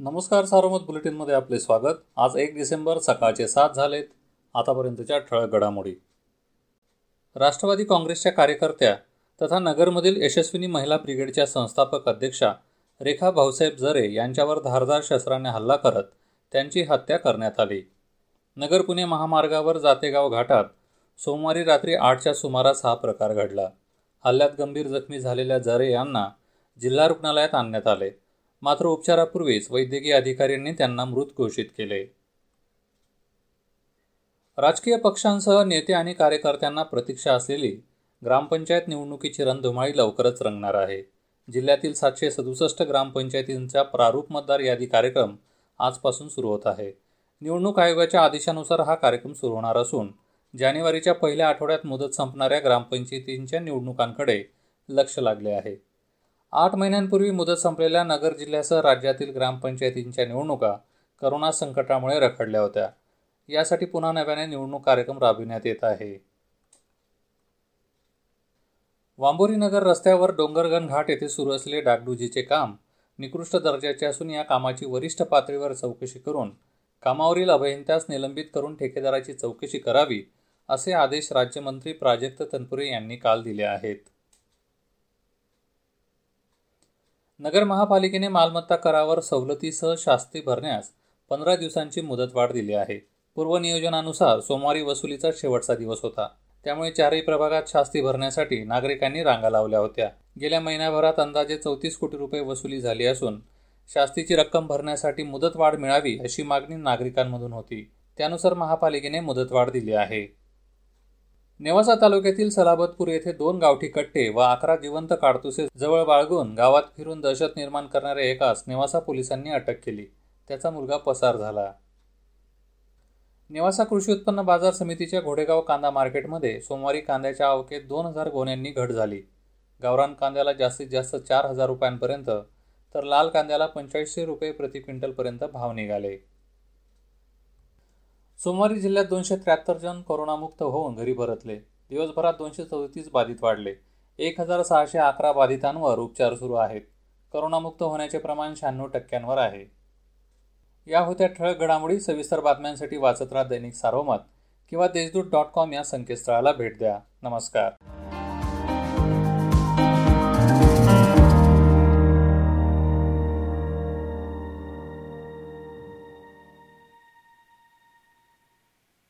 नमस्कार सारोमत बुलेटिनमध्ये आपले स्वागत. आज एक डिसेंबर सकाळचे सात झालेत. आतापर्यंतच्या ठळक घडामोडी. राष्ट्रवादी काँग्रेसच्या कार्यकर्त्या तथा नगरमधील यशस्विनी महिला ब्रिगेडच्या संस्थापक अध्यक्षा रेखा भाऊसाहेब जरे यांच्यावर धारदार शस्त्राने हल्ला करत त्यांची हत्या करण्यात आली. नगर पुणे महामार्गावर जातेगाव घाटात सोमवारी रात्री आठच्या सुमारास हा प्रकार घडला. हल्ल्यात गंभीर जखमी झालेल्या जरे यांना जिल्हा रुग्णालयात आणण्यात आले. मात्र उपचारापूर्वीच वैद्यकीय अधिकाऱ्यांनी त्यांना मृत घोषित केले. राजकीय पक्षांसह नेते आणि कार्यकर्त्यांना प्रतीक्षा असलेली ग्रामपंचायत निवडणुकीची रणधुमाळी लवकरच रंगणार आहे. जिल्ह्यातील सातशे सदुसष्ट ग्रामपंचायतींचा प्रारूप मतदार यादी कार्यक्रम आजपासून सुरू होत आहे. निवडणूक आयोगाच्या आदेशानुसार हा कार्यक्रम सुरू होणार असून जानेवारीच्या पहिल्या आठवड्यात मुदत संपणाऱ्या ग्रामपंचायतींच्या निवडणुकांकडे लक्ष लागले आहे. आठ महिन्यांपूर्वी मुदत संपलेल्या नगर जिल्ह्यासह राज्यातील ग्रामपंचायतींच्या निवडणुका करोना संकटामुळे रखडल्या होत्या. यासाठी पुन्हा नव्याने निवडणूक कार्यक्रम राबविण्यात येत आहे. वांबोरी नगर रस्त्यावर डोंगरगण घाट येथे सुरू असलेले डागडुजीचे काम निकृष्ट दर्जाचे असून या कामाची वरिष्ठ पातळीवर चौकशी करून कामावरील अभियंत्यास निलंबित करून ठेकेदाराची चौकशी करावी असे आदेश राज्यमंत्री प्राजक्त तनपुरे यांनी काल दिले आहेत. नगर महापालिकेने मालमत्ता करावर सवलतीसह शास्ती भरण्यास पंधरा दिवसांची मुदतवाढ दिली आहे. पूर्वनियोजनानुसार सोमवारी वसुलीचा शेवटचा दिवस होता. त्यामुळे चारही प्रभागात शास्ती भरण्यासाठी नागरिकांनी रांगा लावल्या होत्या. गेल्या महिन्याभरात अंदाजे चौतीस कोटी रुपये वसुली झाली असून शास्तीची रक्कम भरण्यासाठी मुदतवाढ मिळावी अशी मागणी नागरिकांमधून होती. त्यानुसार महापालिकेने मुदतवाढ दिली आहे. नेवासा तालुक्यातील सलाबतपूर येथे दोन गावठी कट्टे व अकरा जिवंत काडतुसे जवळ बाळगून गावात फिरून दहशत निर्माण करणाऱ्या एकास नेवासा पोलिसांनी अटक केली. त्याचा मुलगा पसार झाला. नेवासा कृषी उत्पन्न बाजार समितीच्या घोडेगाव कांदा मार्केटमध्ये सोमवारी कांद्याच्या आवकेत दोन हजार गोण्यांनी घट झाली. गावरान कांद्याला जास्तीत जास्त चार हजार रुपयांपर्यंत तर लाल कांद्याला पंच्याऐंशी रुपये प्रति क्विंटलपर्यंत भाव निघाले. सोमवारी जिल्ह्यात दोनशे त्र्याहत्तर जण कोरोनामुक्त होऊन घरी परतले. दिवसभरात दोनशे चौतीस बाधित वाढले. एक हजार सहाशे अकरा बाधितांवर उपचार सुरू आहेत. करोनामुक्त होण्याचे प्रमाण शहाण्णव टक्क्यांवर आहे. या होत्या ठळक घडामोडी सविस्तर बातम्यांसाठी वाचत राहा दैनिक सार्वमत किंवा देशदूत डॉट कॉम या संकेतस्थळाला भेट द्या. नमस्कार.